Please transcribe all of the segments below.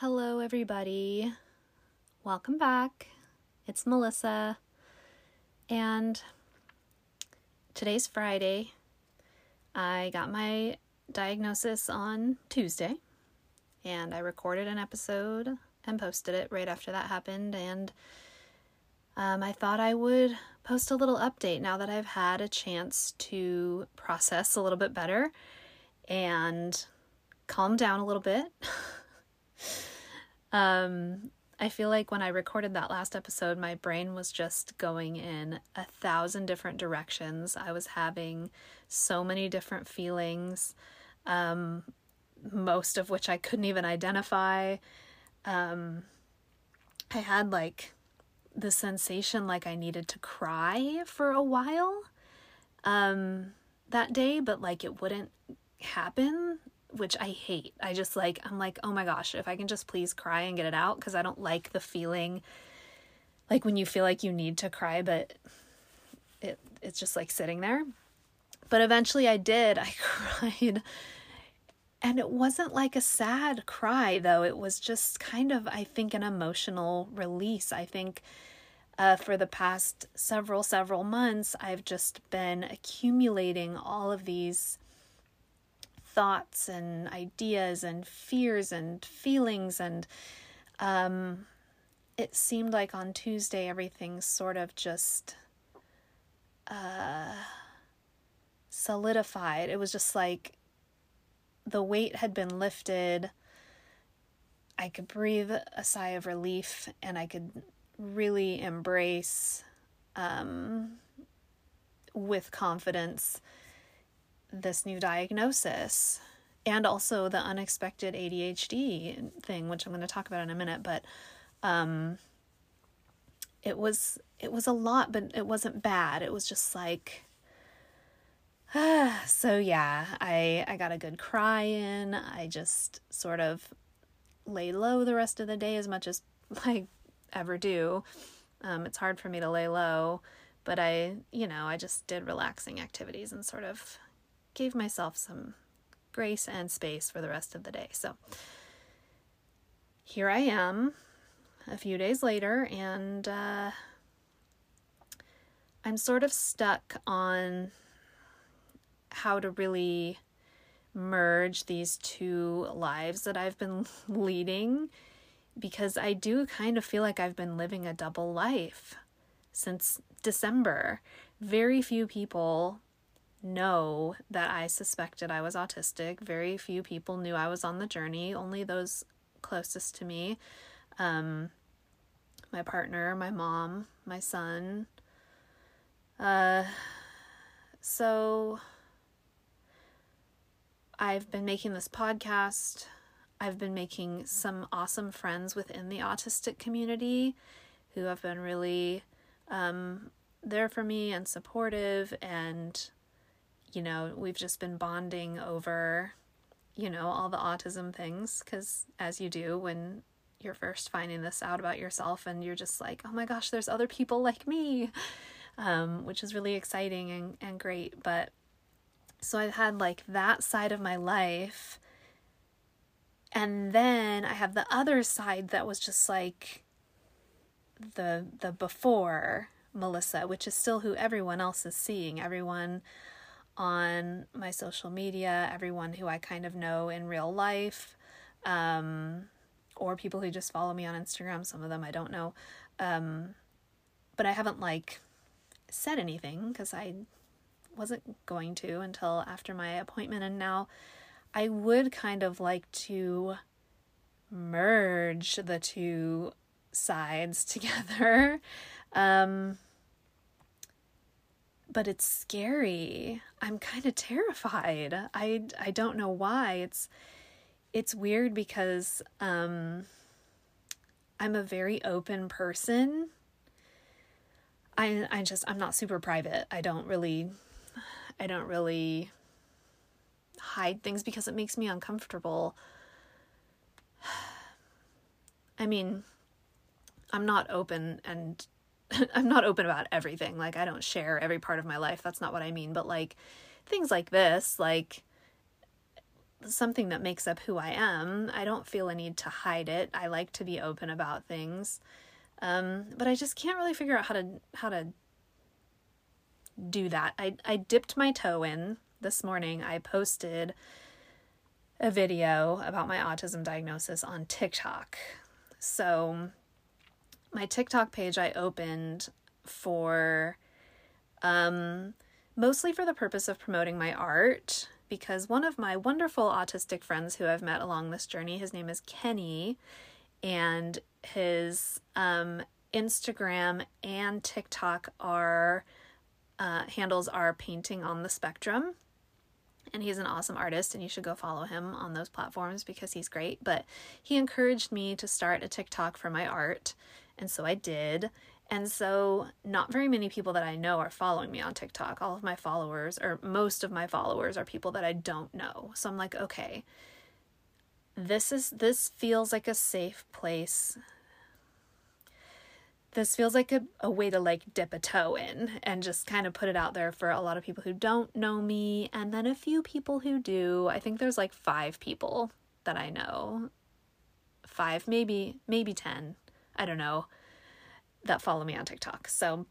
Hello, everybody. Welcome back. It's Melissa. And today's Friday. I got my diagnosis on Tuesday, and I recorded an episode and posted it right after that happened. And um, I thought I would post a little update now that I've had a chance to process a little bit better and calm down a little bit. Um, I feel like when I recorded that last episode, my brain was just going in a thousand different directions. I was having so many different feelings, um, most of which I couldn't even identify. Um, I had like the sensation like I needed to cry for a while um, that day, but like it wouldn't happen which I hate. I just like, I'm like, oh my gosh, if I can just please cry and get it out, because I don't like the feeling like when you feel like you need to cry, but it it's just like sitting there. But eventually I did. I cried. And it wasn't like a sad cry, though. It was just kind of, I think, an emotional release. I think uh, for the past several, several months, I've just been accumulating all of these thoughts and ideas and fears and feelings and um it seemed like on Tuesday everything sort of just uh solidified. It was just like the weight had been lifted. I could breathe a sigh of relief and I could really embrace um, with confidence this new diagnosis and also the unexpected ADHD thing, which I'm going to talk about in a minute. But um, it was it was a lot, but it wasn't bad. It was just like, ah. so yeah. I I got a good cry in. I just sort of lay low the rest of the day as much as I ever do. Um, it's hard for me to lay low, but I, you know, I just did relaxing activities and sort of gave myself some grace and space for the rest of the day. So here I am a few days later, and uh, I'm sort of stuck on how to really merge these two lives that I've been leading because I do kind of feel like I've been living a double life since December. Very few people know that I suspected I was autistic. Very few people knew I was on the journey, only those closest to me. Um, my partner, my mom, my son. Uh, so I've been making this podcast. I've been making some awesome friends within the autistic community who have been really um, there for me and supportive and you know, we've just been bonding over, you know, all the autism things because as you do when you're first finding this out about yourself and you're just like, oh my gosh, there's other people like me, um, which is really exciting and, and great. But so I've had like that side of my life. And then I have the other side that was just like the the before Melissa, which is still who everyone else is seeing. Everyone on my social media, everyone who I kind of know in real life, um, or people who just follow me on Instagram. Some of them I don't know. Um, but I haven't like said anything because I wasn't going to until after my appointment. And now I would kind of like to merge the two sides together. Um, but it's scary. I'm kind of terrified. I I don't know why. It's it's weird because um I'm a very open person. I I just I'm not super private. I don't really I don't really hide things because it makes me uncomfortable. I mean, I'm not open and I'm not open about everything. Like I don't share every part of my life. That's not what I mean, but like things like this, like something that makes up who I am. I don't feel a need to hide it. I like to be open about things. Um, but I just can't really figure out how to how to do that. I I dipped my toe in this morning. I posted a video about my autism diagnosis on TikTok. So my TikTok page I opened for um mostly for the purpose of promoting my art because one of my wonderful autistic friends who I've met along this journey, his name is Kenny, and his um, Instagram and TikTok are uh, handles are painting on the spectrum. And he's an awesome artist, and you should go follow him on those platforms because he's great. But he encouraged me to start a TikTok for my art, and so I did. And so, not very many people that I know are following me on TikTok. All of my followers, or most of my followers, are people that I don't know. So I'm like, okay, this is this feels like a safe place. This feels like a, a way to like dip a toe in and just kind of put it out there for a lot of people who don't know me, and then a few people who do. I think there's like five people that I know. Five, maybe, maybe 10. I don't know that follow me on TikTok. So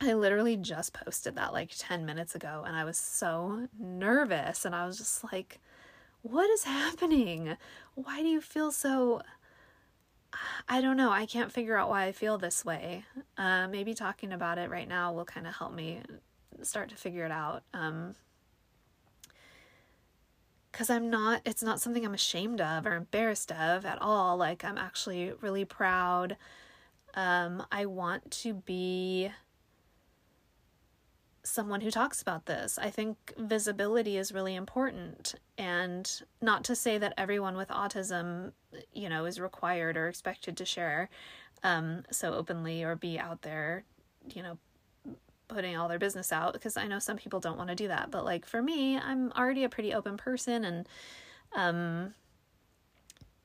I literally just posted that like 10 minutes ago and I was so nervous and I was just like, what is happening? Why do you feel so. I don't know. I can't figure out why I feel this way. Uh, maybe talking about it right now will kind of help me start to figure it out. Um, because I'm not, it's not something I'm ashamed of or embarrassed of at all. Like, I'm actually really proud um, I want to be someone who talks about this. I think visibility is really important. And not to say that everyone with autism, you know, is required or expected to share um, so openly or be out there, you know, putting all their business out because I know some people don't want to do that. But like for me, I'm already a pretty open person and um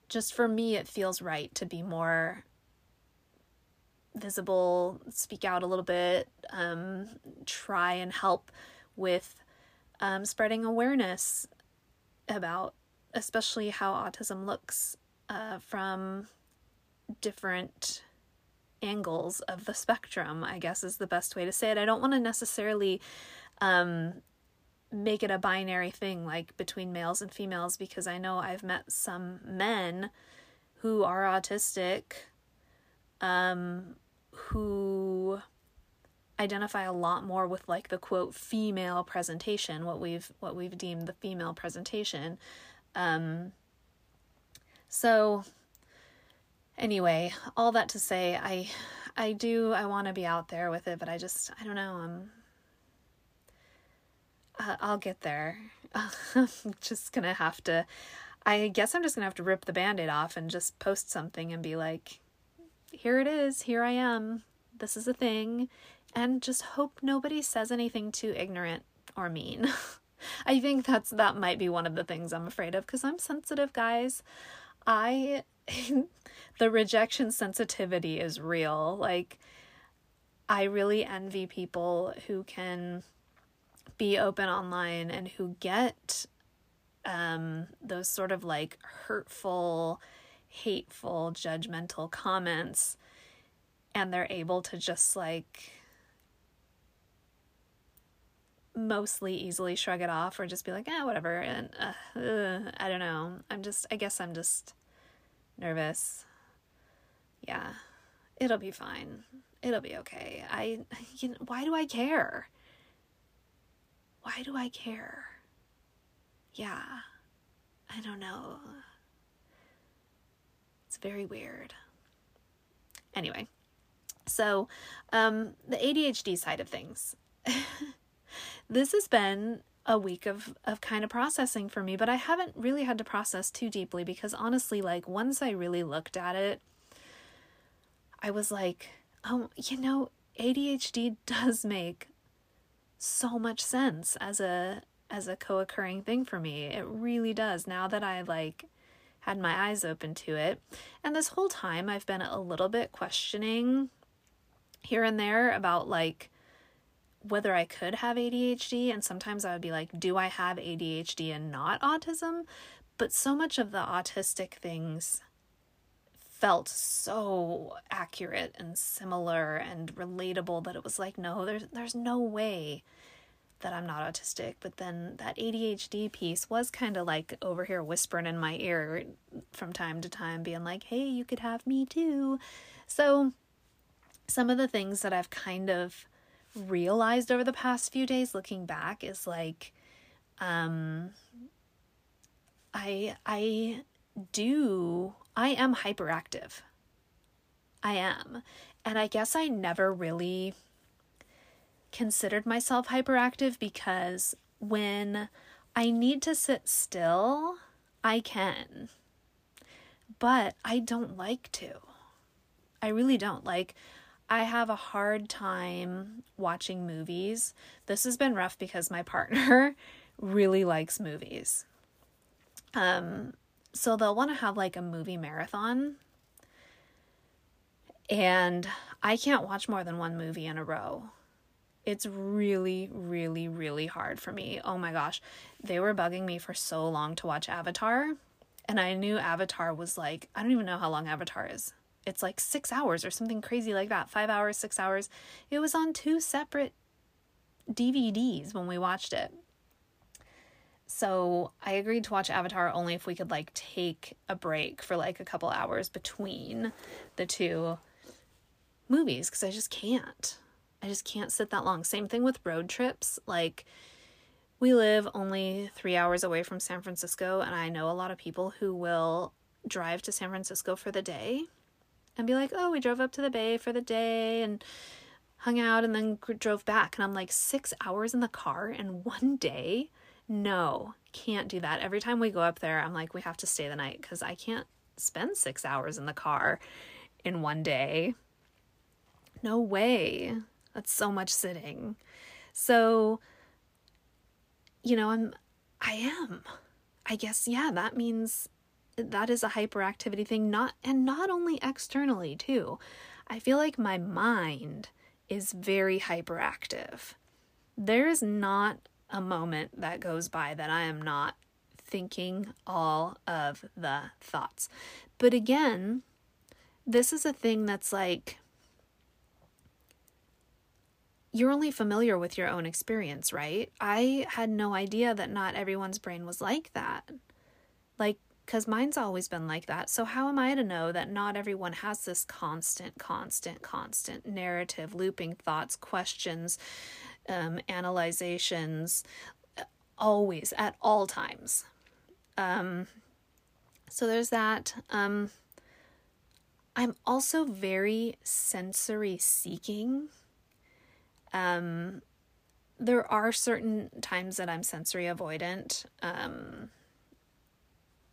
just for me it feels right to be more visible, speak out a little bit, um, try and help with um, spreading awareness about, especially how autism looks uh, from different angles of the spectrum, I guess is the best way to say it. I don't want to necessarily um, make it a binary thing like between males and females because I know I've met some men who are autistic um, who identify a lot more with like the quote female presentation what we've what we've deemed the female presentation um so anyway all that to say i i do i want to be out there with it but i just i don't know i'm uh, i'll get there i'm just gonna have to i guess i'm just gonna have to rip the band-aid off and just post something and be like here it is, here I am, this is a thing, and just hope nobody says anything too ignorant or mean. I think that's that might be one of the things I'm afraid of because I'm sensitive, guys. I the rejection sensitivity is real. Like I really envy people who can be open online and who get um those sort of like hurtful hateful, judgmental comments, and they're able to just like mostly easily shrug it off or just be like, eh, whatever. And uh, uh, I don't know. I'm just, I guess I'm just nervous. Yeah, it'll be fine. It'll be okay. I, you know, why do I care? Why do I care? Yeah, I don't know It's very weird. Anyway, so um, the ADHD side of things. this has been a week of of kind of processing for me, but I haven't really had to process too deeply because honestly, like once I really looked at it, I was like, oh, you know, ADHD does make so much sense as a as a co-occurring thing for me. It really does. Now that I like had my eyes open to it. And this whole time, I've been a little bit questioning here and there about like whether I could have ADHD. And sometimes I would be like, do I have ADHD and not autism? But so much of the autistic things felt so accurate and similar and relatable that it was like, no, there's there's no way that I'm not autistic. But then that ADHD piece was kind of like over here whispering in my ear from time to time, being like, hey, you could have me too. So some of the things that I've kind of realized over the past few days looking back is like um I I do I am hyperactive. I am. And I guess I never really considered myself hyperactive because when I need to sit still, I can. But I don't like to. I really don't. Like, I have a hard time watching movies. This has been rough because my partner really likes movies. Um, so they'll want to have like a movie marathon. And I can't watch more than one movie in a row. It's really, really, really hard for me. Oh my gosh. They were bugging me for so long to watch Avatar. And I knew Avatar was like, I don't even know how long Avatar is. It's like six hours or something crazy like that. Five hours, six hours. It was on two separate DVDs when we watched it. So I agreed to watch Avatar only if we could like take a break for like a couple hours between the two movies because I just can't. I just can't sit that long. Same thing with road trips. Like, we live only three hours away from San Francisco, and I know a lot of people who will drive to San Francisco for the day and be like, oh, we drove up to the bay for the day and hung out and then drove back. And I'm like, six hours in the car in one day? No, can't do that. Every time we go up there, I'm like, we have to stay the night because I can't spend six hours in the car in one day. No way. That's so much sitting. So, you know, I'm, I am. I guess, yeah, that means that is a hyperactivity thing, not, and not only externally, too. I feel like my mind is very hyperactive. There is not a moment that goes by that I am not thinking all of the thoughts. But again, this is a thing that's like you're only familiar with your own experience, right? I had no idea that not everyone's brain was like that. Like, because mine's always been like that. So, how am I to know that not everyone has this constant, constant, constant narrative, looping thoughts, questions, um, analyzations, always, at all times? Um, so, there's that. Um, I'm also very sensory seeking um, there are certain times that I'm sensory avoidant, um,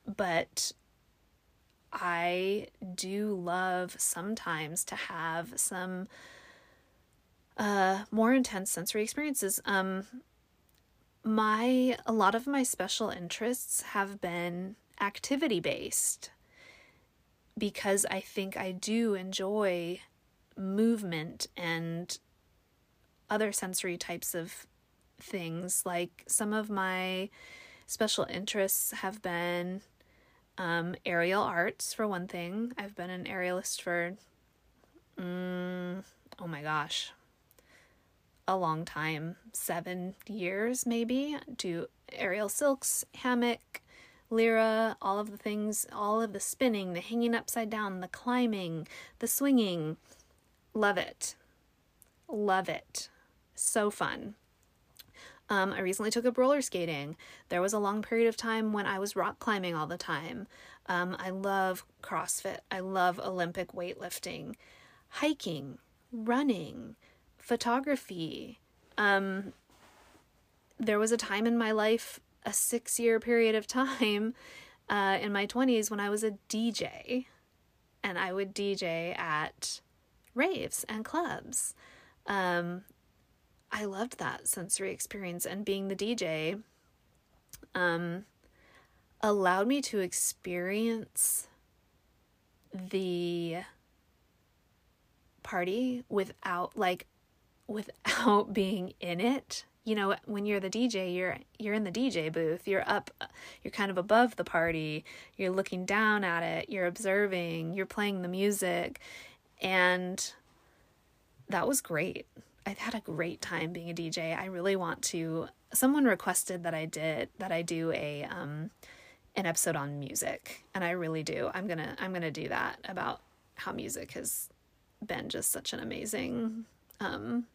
but I do love sometimes to have some uh, more intense sensory experiences. Um, my a lot of my special interests have been activity based because I think I do enjoy movement and other sensory types of things. Like some of my special interests have been um, aerial arts, for one thing. I've been an aerialist for, mm, oh my gosh, a long time seven years maybe. Do aerial silks, hammock, lyra, all of the things, all of the spinning, the hanging upside down, the climbing, the swinging. Love it. Love it so fun. Um, I recently took up roller skating. There was a long period of time when I was rock climbing all the time. Um, I love CrossFit. I love Olympic weightlifting, hiking, running, photography. Um, there was a time in my life, a six year period of time uh, in my 20s, when I was a DJ. And I would DJ at raves and clubs. Um, I loved that sensory experience and being the DJ um allowed me to experience the party without like without being in it. You know, when you're the DJ, you're you're in the DJ booth. You're up you're kind of above the party. You're looking down at it. You're observing. You're playing the music. And that was great. I've had a great time being a DJ. I really want to someone requested that I did that I do a um an episode on music and I really do. I'm to I'm to do that about how music has been just such an amazing um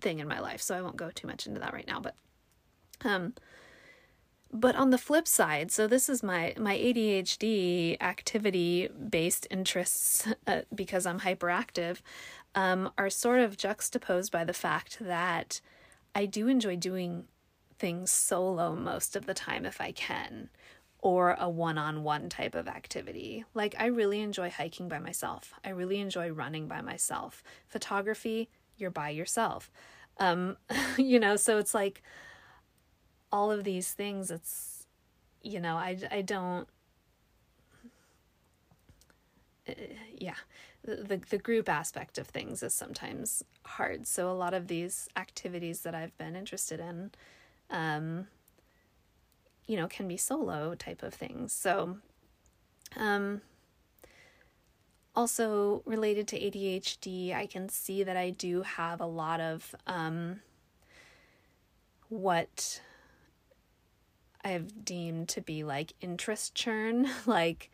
thing in my life. So I won't go too much into that right now, but um but on the flip side, so this is my my ADHD activity based interests uh, because I'm hyperactive um, are sort of juxtaposed by the fact that I do enjoy doing things solo most of the time if I can, or a one on one type of activity. Like, I really enjoy hiking by myself, I really enjoy running by myself. Photography, you're by yourself. Um, you know, so it's like all of these things, it's, you know, I, I don't, uh, yeah the, the group aspect of things is sometimes hard. So a lot of these activities that I've been interested in, um, you know, can be solo type of things. So, um, also related to ADHD, I can see that I do have a lot of um, what I've deemed to be like interest churn, like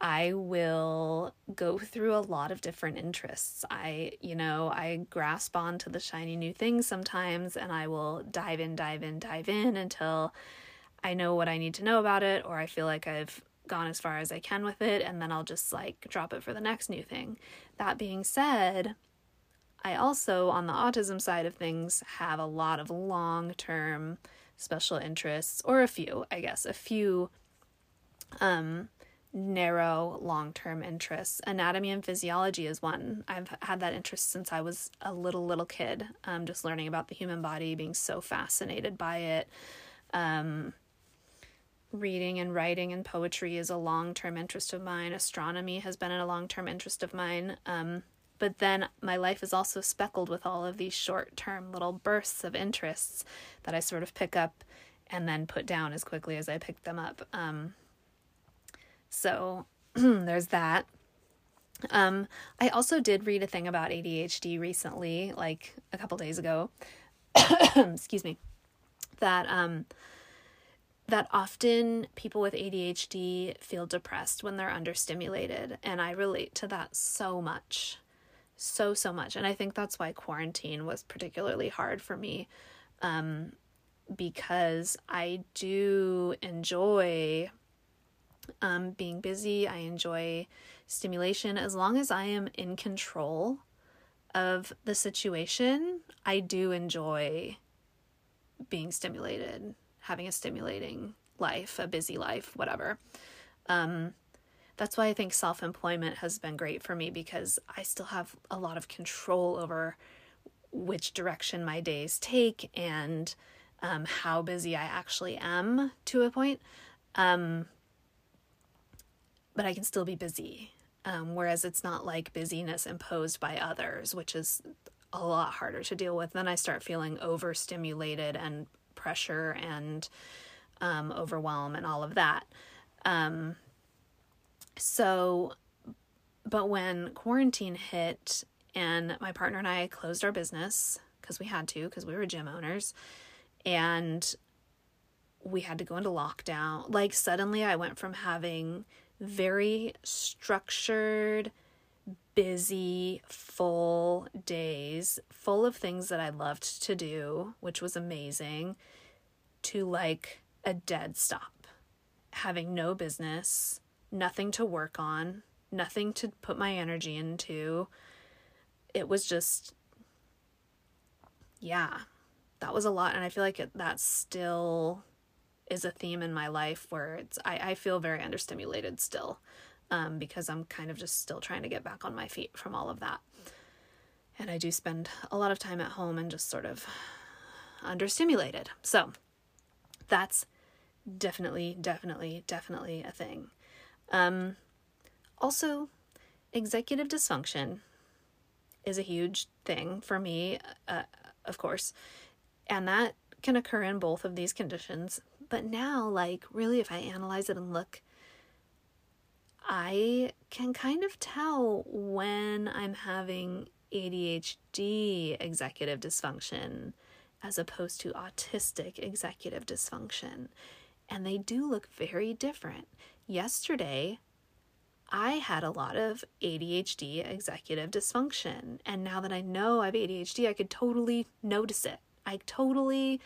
I will go through a lot of different interests. I, you know, I grasp on to the shiny new things sometimes and I will dive in, dive in, dive in until I know what I need to know about it or I feel like I've gone as far as I can with it and then I'll just like drop it for the next new thing. That being said, I also, on the autism side of things, have a lot of long term special interests, or a few, I guess, a few um, narrow long term interests. Anatomy and physiology is one. I've had that interest since I was a little, little kid, um, just learning about the human body, being so fascinated by it. Um, reading and writing and poetry is a long term interest of mine. Astronomy has been a long term interest of mine. Um, but then my life is also speckled with all of these short term little bursts of interests that I sort of pick up and then put down as quickly as I pick them up. Um, so there's that. Um, I also did read a thing about ADHD recently, like a couple days ago. Excuse me. That um that often people with ADHD feel depressed when they're understimulated, and I relate to that so much. So so much. And I think that's why quarantine was particularly hard for me. Um because I do enjoy um, being busy. I enjoy stimulation. As long as I am in control of the situation, I do enjoy being stimulated, having a stimulating life, a busy life, whatever. Um, that's why I think self employment has been great for me because I still have a lot of control over which direction my days take and um, how busy I actually am to a point. Um, but I can still be busy. Um, whereas it's not like busyness imposed by others, which is a lot harder to deal with. Then I start feeling overstimulated and pressure and um, overwhelm and all of that. Um, so, but when quarantine hit and my partner and I closed our business because we had to, because we were gym owners, and we had to go into lockdown, like suddenly I went from having very structured, busy, full days, full of things that I loved to do, which was amazing, to like a dead stop, having no business, nothing to work on, nothing to put my energy into. It was just, yeah, that was a lot. And I feel like it, that's still is a theme in my life where it's I, I feel very understimulated still um, because I'm kind of just still trying to get back on my feet from all of that. And I do spend a lot of time at home and just sort of understimulated. So that's definitely, definitely, definitely a thing. Um, also, executive dysfunction is a huge thing for me, uh, of course. And that can occur in both of these conditions. But now, like, really, if I analyze it and look, I can kind of tell when I'm having ADHD executive dysfunction as opposed to autistic executive dysfunction. And they do look very different. Yesterday, I had a lot of ADHD executive dysfunction. And now that I know I have ADHD, I could totally notice it. I totally.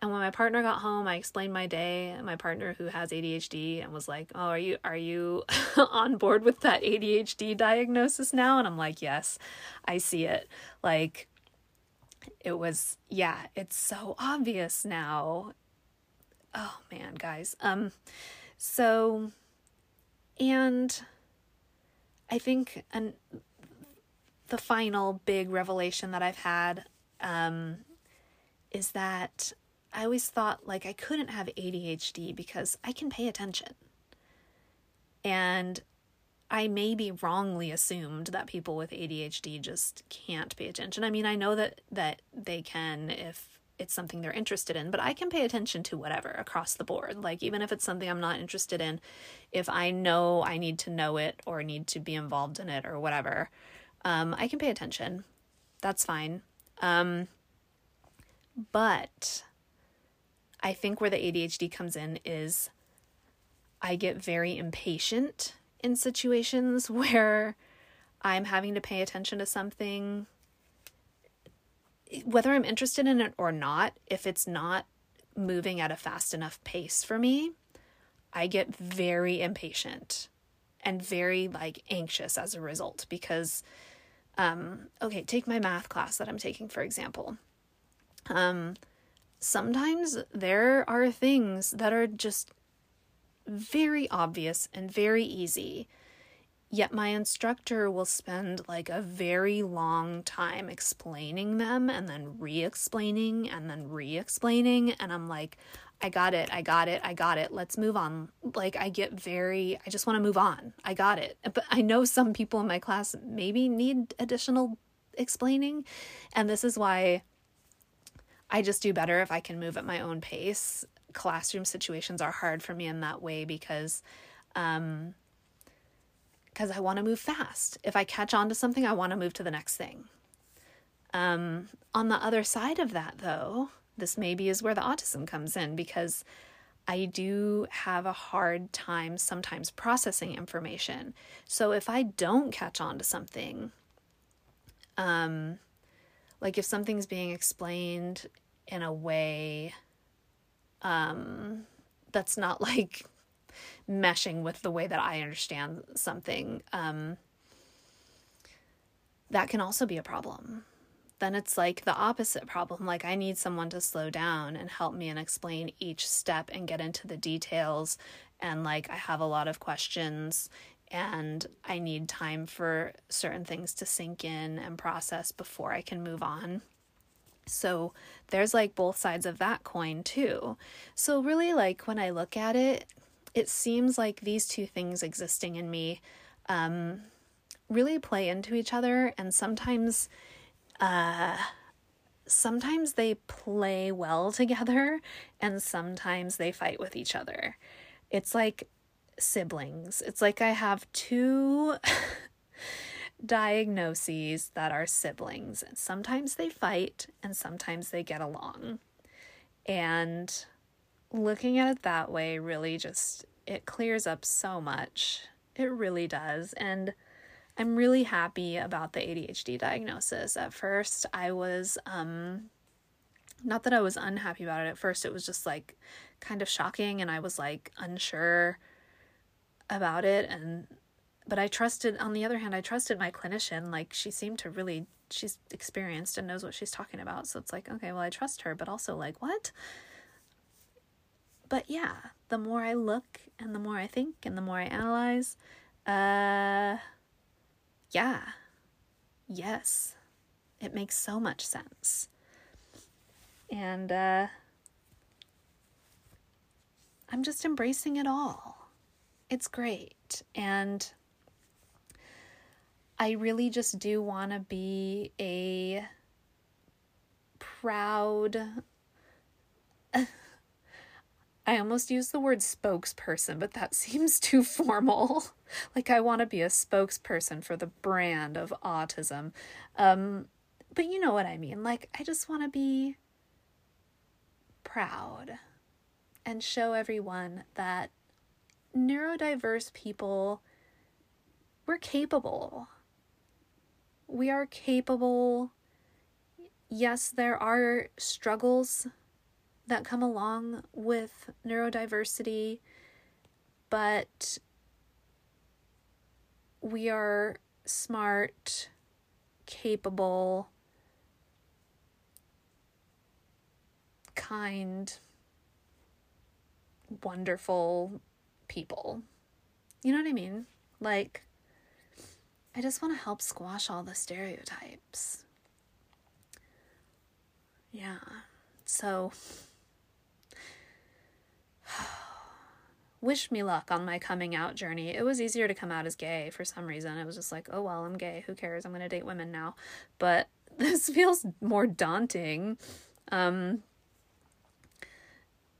And when my partner got home, I explained my day. My partner who has ADHD and was like, "Oh, are you are you on board with that ADHD diagnosis now?" And I'm like, "Yes, I see it." Like it was yeah, it's so obvious now. Oh man, guys. Um so and I think and the final big revelation that I've had um, is that I always thought like I couldn't have ADHD because I can pay attention. And I maybe wrongly assumed that people with ADHD just can't pay attention. I mean, I know that that they can if it's something they're interested in, but I can pay attention to whatever across the board. Like, even if it's something I'm not interested in, if I know I need to know it or need to be involved in it or whatever, um, I can pay attention. That's fine. Um, but I think where the ADHD comes in is I get very impatient in situations where I'm having to pay attention to something whether I'm interested in it or not, if it's not moving at a fast enough pace for me, I get very impatient and very like anxious as a result because um okay, take my math class that I'm taking for example. Um sometimes there are things that are just very obvious and very easy Yet my instructor will spend like a very long time explaining them and then re explaining and then re explaining. And I'm like, I got it, I got it, I got it. Let's move on. Like, I get very, I just want to move on. I got it. But I know some people in my class maybe need additional explaining. And this is why I just do better if I can move at my own pace. Classroom situations are hard for me in that way because, um, because I want to move fast. If I catch on to something, I want to move to the next thing. Um, on the other side of that, though, this maybe is where the autism comes in because I do have a hard time sometimes processing information. So if I don't catch on to something, um, like if something's being explained in a way um, that's not like meshing with the way that I understand something, um, that can also be a problem. Then it's like the opposite problem. Like, I need someone to slow down and help me and explain each step and get into the details. And like, I have a lot of questions and I need time for certain things to sink in and process before I can move on. So there's like both sides of that coin too. So, really, like when I look at it, it seems like these two things existing in me um, really play into each other, and sometimes, uh, sometimes they play well together, and sometimes they fight with each other. It's like siblings. It's like I have two diagnoses that are siblings. Sometimes they fight, and sometimes they get along. And looking at it that way really just it clears up so much. It really does. And I'm really happy about the ADHD diagnosis. At first, I was um not that I was unhappy about it. At first, it was just like kind of shocking and I was like unsure about it and but I trusted on the other hand, I trusted my clinician. Like she seemed to really she's experienced and knows what she's talking about. So it's like, okay, well I trust her, but also like what? but yeah, the more I look and the more I think and the more I analyze, uh, yeah, yes, it makes so much sense. And uh, I'm just embracing it all. It's great. And I really just do want to be a proud. I almost use the word spokesperson, but that seems too formal. like, I want to be a spokesperson for the brand of autism. Um, but you know what I mean. Like, I just want to be proud and show everyone that neurodiverse people, we're capable. We are capable. Yes, there are struggles that come along with neurodiversity, but we are smart, capable, kind, wonderful people. You know what I mean? Like, I just want to help squash all the stereotypes. Yeah. So, wish me luck on my coming out journey. It was easier to come out as gay for some reason. It was just like, oh, well, I'm gay. Who cares? I'm going to date women now. But this feels more daunting. Um,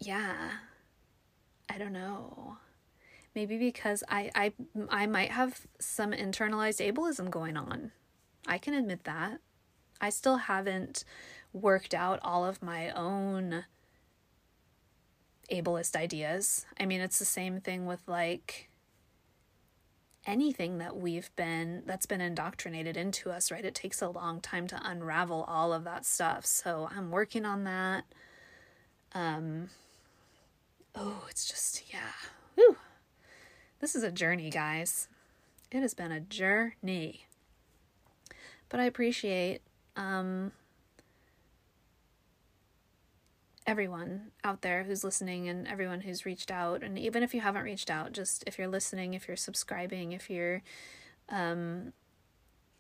yeah. I don't know. Maybe because I, I I might have some internalized ableism going on. I can admit that. I still haven't worked out all of my own ableist ideas. I mean, it's the same thing with like anything that we've been that's been indoctrinated into us, right? It takes a long time to unravel all of that stuff. So, I'm working on that. Um oh, it's just, yeah. This is a journey, guys. It has been a journey. But I appreciate um, everyone out there who's listening and everyone who's reached out. And even if you haven't reached out, just if you're listening, if you're subscribing, if you're, um,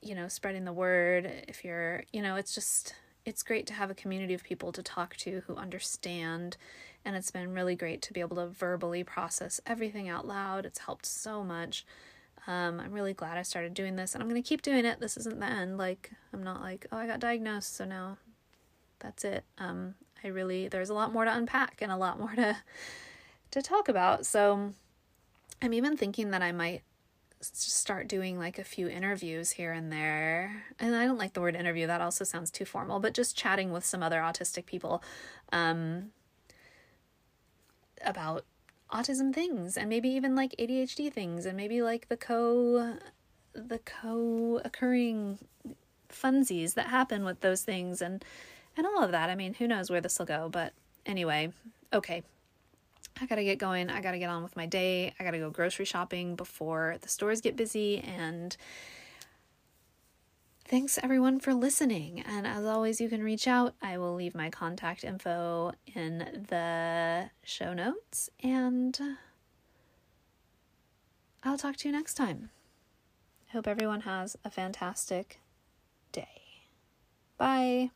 you know, spreading the word, if you're, you know, it's just, it's great to have a community of people to talk to who understand and it's been really great to be able to verbally process everything out loud. It's helped so much. Um, I'm really glad I started doing this, and I'm going to keep doing it. This isn't the end. Like, I'm not like, oh, I got diagnosed, so now that's it. Um, I really, there's a lot more to unpack and a lot more to to talk about. So, I'm even thinking that I might start doing like a few interviews here and there. And I don't like the word interview, that also sounds too formal, but just chatting with some other autistic people. Um, about autism things and maybe even like ADHD things and maybe like the co the co-occurring funsies that happen with those things and and all of that. I mean, who knows where this will go, but anyway, okay. I got to get going. I got to get on with my day. I got to go grocery shopping before the stores get busy and Thanks everyone for listening. And as always, you can reach out. I will leave my contact info in the show notes. And uh, I'll talk to you next time. Hope everyone has a fantastic day. Bye.